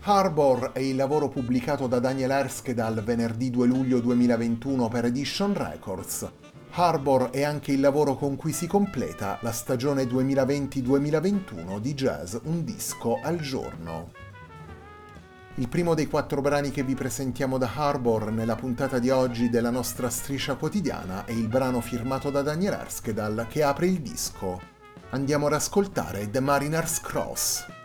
Harbor è il lavoro pubblicato da Daniel Erskine dal venerdì 2 luglio 2021 per Edition Records. Harbor è anche il lavoro con cui si completa la stagione 2020-2021 di jazz Un disco al giorno. Il primo dei quattro brani che vi presentiamo da Harbor nella puntata di oggi della nostra striscia quotidiana è il brano firmato da Daniel Erskedal che apre il disco. Andiamo ad ascoltare The Mariner's Cross.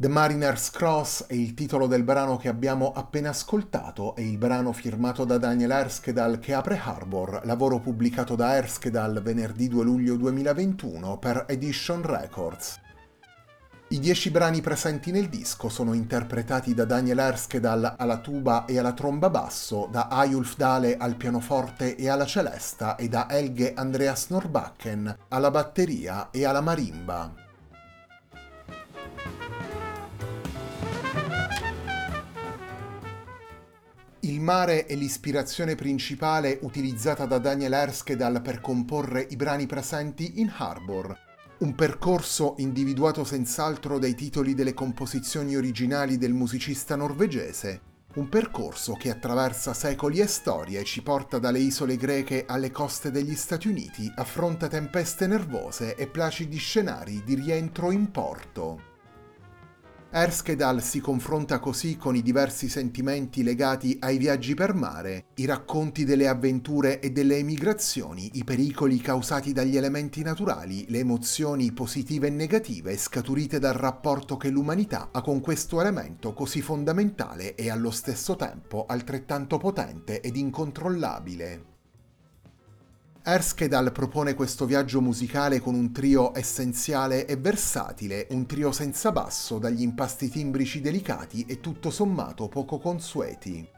The Mariner's Cross è il titolo del brano che abbiamo appena ascoltato e il brano firmato da Daniel Erskedal che apre Harbor, lavoro pubblicato da Erskedal venerdì 2 luglio 2021 per Edition Records. I dieci brani presenti nel disco sono interpretati da Daniel Erskedal alla tuba e alla tromba basso, da Ayulf Dale al pianoforte e alla celesta e da Helge Andreas Norbakken alla batteria e alla marimba. Il mare è l'ispirazione principale utilizzata da Daniel Erskedal per comporre i brani presenti in Harbor, un percorso individuato senz'altro dai titoli delle composizioni originali del musicista norvegese, un percorso che attraversa secoli e storie ci porta dalle isole greche alle coste degli Stati Uniti, affronta tempeste nervose e placidi scenari di rientro in porto. Erskedal si confronta così con i diversi sentimenti legati ai viaggi per mare, i racconti delle avventure e delle emigrazioni, i pericoli causati dagli elementi naturali, le emozioni positive e negative scaturite dal rapporto che l'umanità ha con questo elemento così fondamentale e allo stesso tempo altrettanto potente ed incontrollabile. Erskedal propone questo viaggio musicale con un trio essenziale e versatile, un trio senza basso, dagli impasti timbrici delicati e tutto sommato poco consueti.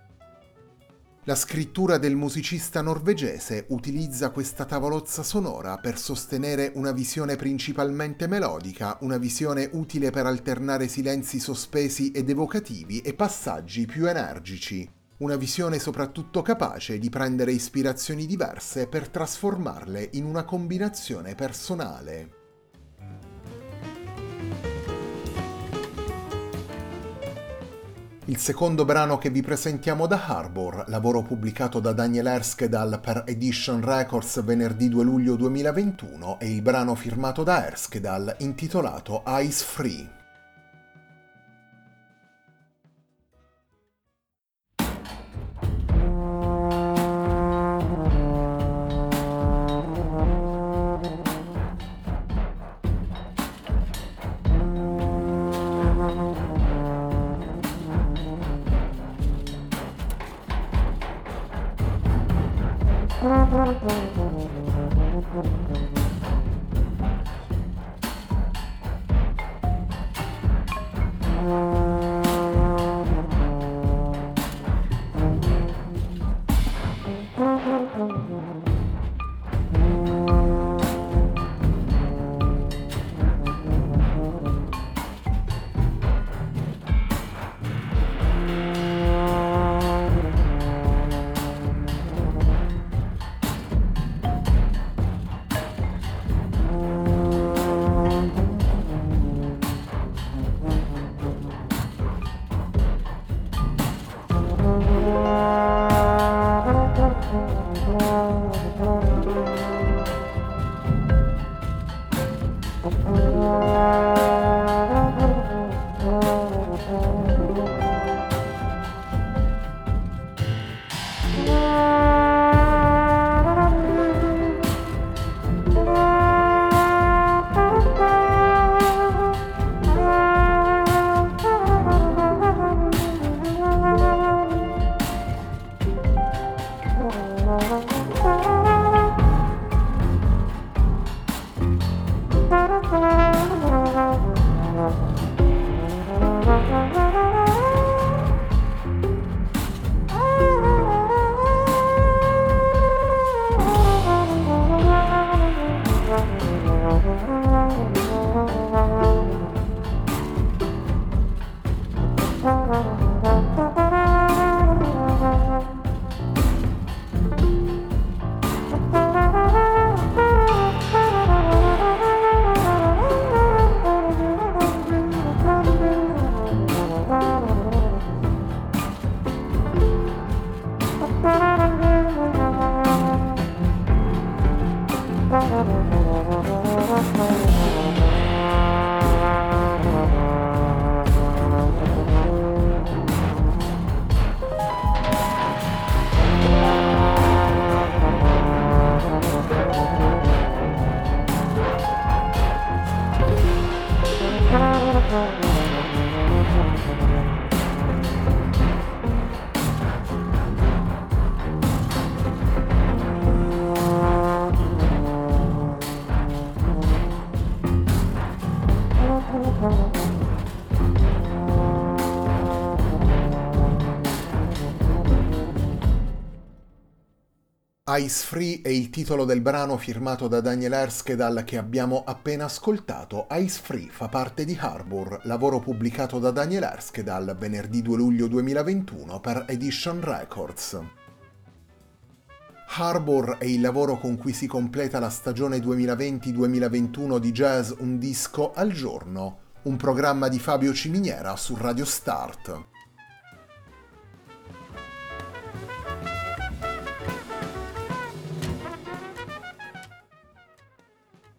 La scrittura del musicista norvegese utilizza questa tavolozza sonora per sostenere una visione principalmente melodica, una visione utile per alternare silenzi sospesi ed evocativi e passaggi più energici, una visione soprattutto capace di prendere ispirazioni diverse per trasformarle in una combinazione personale. Il secondo brano che vi presentiamo da Harbor, lavoro pubblicato da Daniel Erskedal per Edition Records venerdì 2 luglio 2021, è il brano firmato da Erskedal intitolato Ice Free. Ice Free è il titolo del brano firmato da Daniel Erskedal che abbiamo appena ascoltato. Ice Free fa parte di Harbour, lavoro pubblicato da Daniel Erskedal venerdì 2 luglio 2021 per Edition Records. Harbour è il lavoro con cui si completa la stagione 2020-2021 di Jazz Un disco al giorno, un programma di Fabio Ciminiera su Radio Start.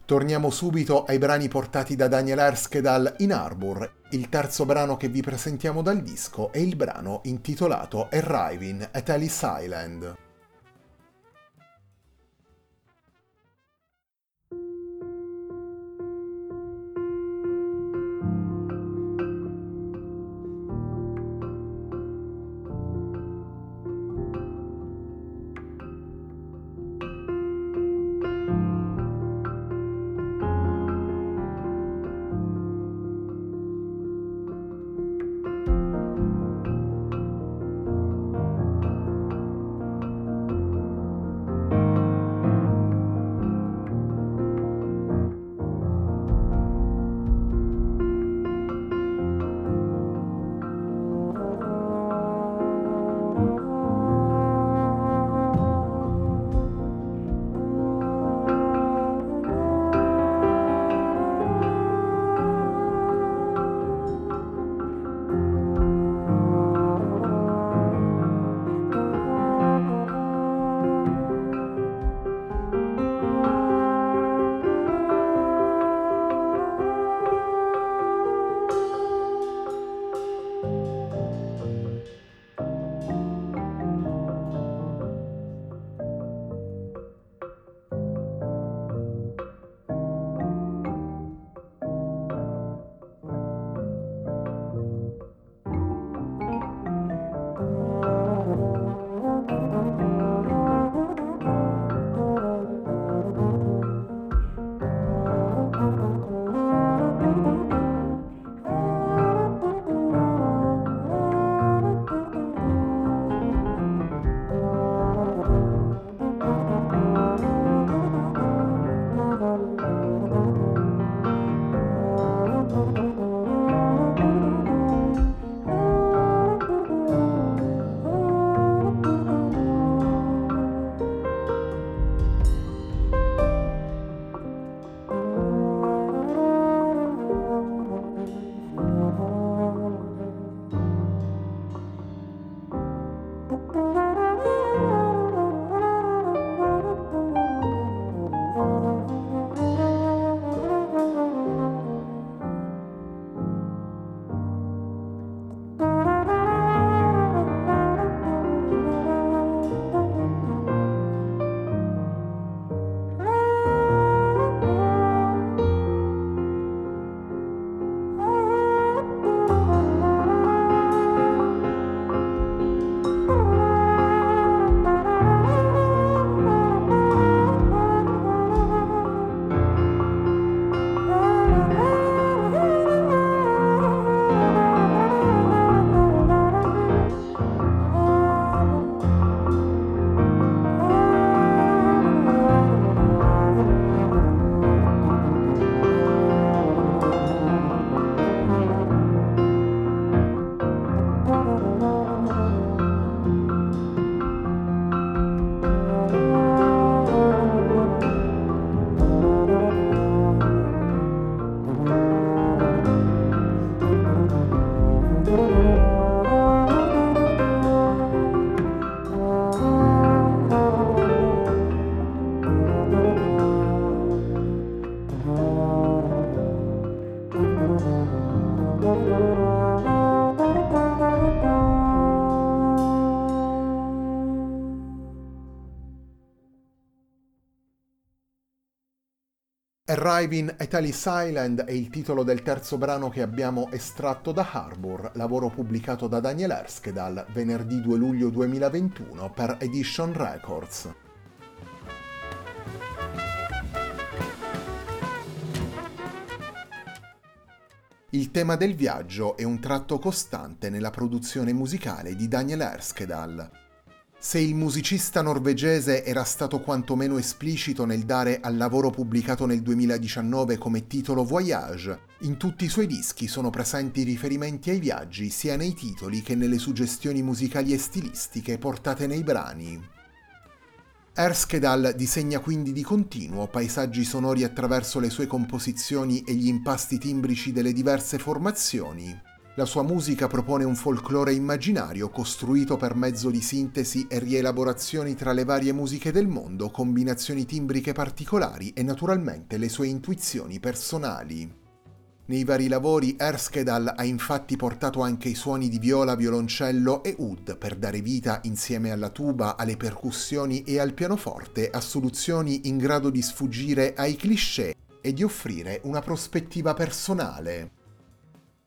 Torniamo subito ai brani portati da Daniel Erskedal in Harbour. Il terzo brano che vi presentiamo dal disco è il brano intitolato Arriving at Ellis Island. Arriving at Alice Island è il titolo del terzo brano che abbiamo estratto da Harbour, lavoro pubblicato da Daniel Erskedal venerdì 2 luglio 2021 per Edition Records. Il tema del viaggio è un tratto costante nella produzione musicale di Daniel Erskedal. Se il musicista norvegese era stato quantomeno esplicito nel dare al lavoro pubblicato nel 2019 come titolo Voyage, in tutti i suoi dischi sono presenti riferimenti ai viaggi sia nei titoli che nelle suggestioni musicali e stilistiche portate nei brani. Erskedal disegna quindi di continuo paesaggi sonori attraverso le sue composizioni e gli impasti timbrici delle diverse formazioni, la sua musica propone un folklore immaginario costruito per mezzo di sintesi e rielaborazioni tra le varie musiche del mondo, combinazioni timbriche particolari e naturalmente le sue intuizioni personali. Nei vari lavori Erskedal ha infatti portato anche i suoni di viola, violoncello e oud per dare vita insieme alla tuba, alle percussioni e al pianoforte a soluzioni in grado di sfuggire ai cliché e di offrire una prospettiva personale.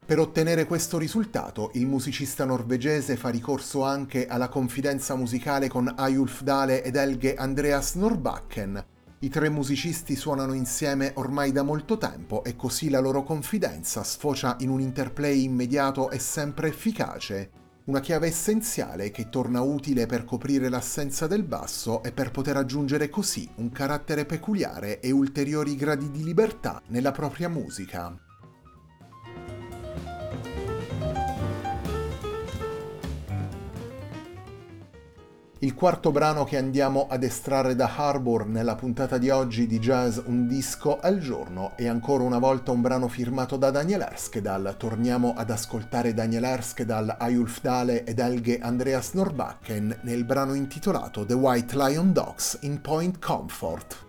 Per ottenere questo risultato, il musicista norvegese fa ricorso anche alla confidenza musicale con Ayulf Dale ed Elge Andreas Norbakken. I tre musicisti suonano insieme ormai da molto tempo e così la loro confidenza sfocia in un interplay immediato e sempre efficace, una chiave essenziale che torna utile per coprire l'assenza del basso e per poter aggiungere così un carattere peculiare e ulteriori gradi di libertà nella propria musica. Il quarto brano che andiamo ad estrarre da Harbour nella puntata di oggi di Jazz Un disco al giorno è ancora una volta un brano firmato da Daniel Erskedal. Torniamo ad ascoltare Daniel Erskedal, Ayulf Dale ed Elge Andreas Norbakken nel brano intitolato The White Lion Dogs in Point Comfort.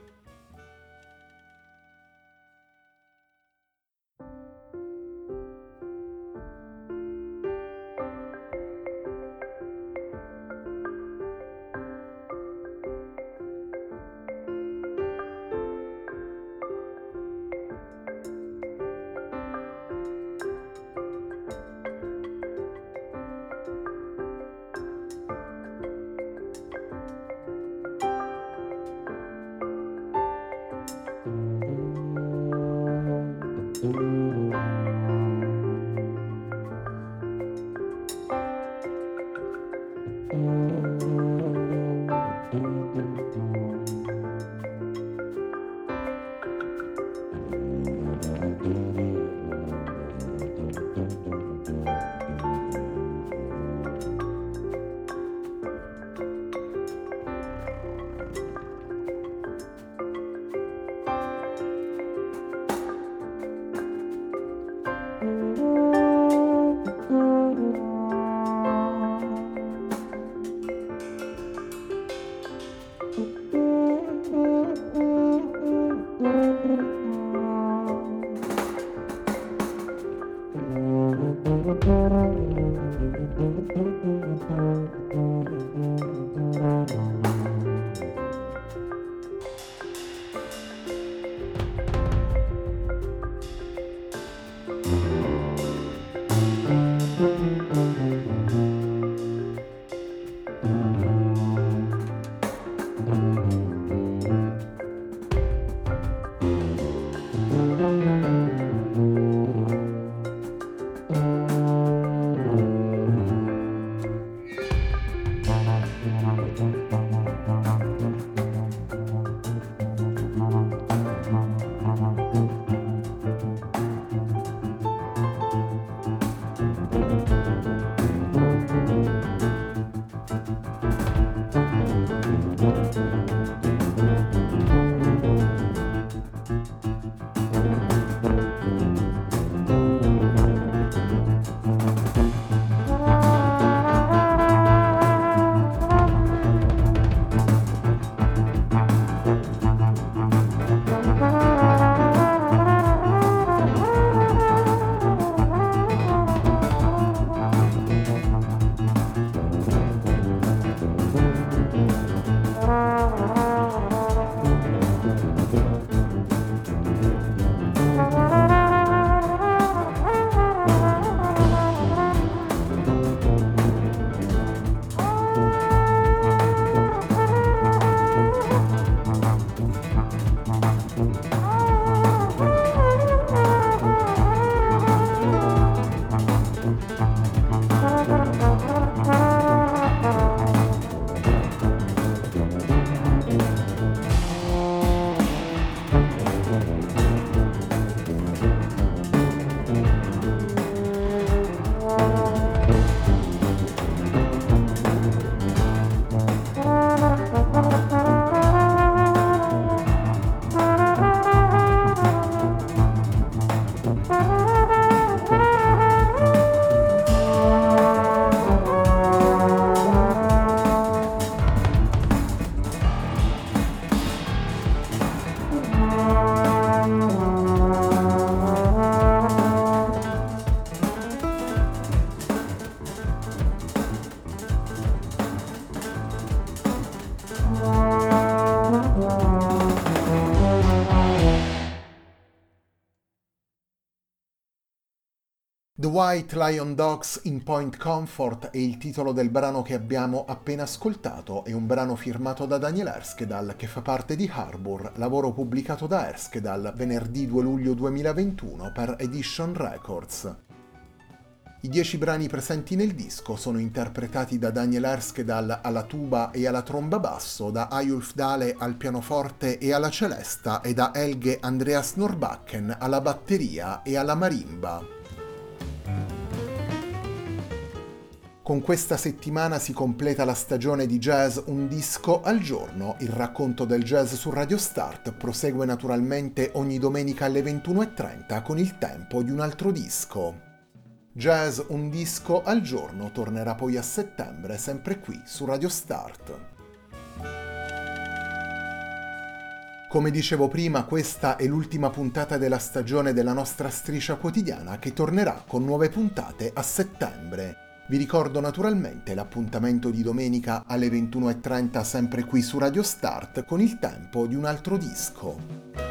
White Lion Dogs in Point Comfort è il titolo del brano che abbiamo appena ascoltato, è un brano firmato da Daniel Erskedal che fa parte di Harbour, lavoro pubblicato da Erskedal venerdì 2 luglio 2021 per Edition Records. I dieci brani presenti nel disco sono interpretati da Daniel Erskedal alla tuba e alla tromba basso, da Ayulf Dale al pianoforte e alla celesta e da Helge Andreas Norbakken alla batteria e alla marimba. Con questa settimana si completa la stagione di jazz Un disco al giorno. Il racconto del jazz su Radio Start prosegue naturalmente ogni domenica alle 21.30 con il tempo di un altro disco. Jazz Un disco al giorno tornerà poi a settembre sempre qui su Radio Start. Come dicevo prima, questa è l'ultima puntata della stagione della nostra striscia quotidiana che tornerà con nuove puntate a settembre. Vi ricordo naturalmente l'appuntamento di domenica alle 21.30 sempre qui su Radio Start con il tempo di un altro disco.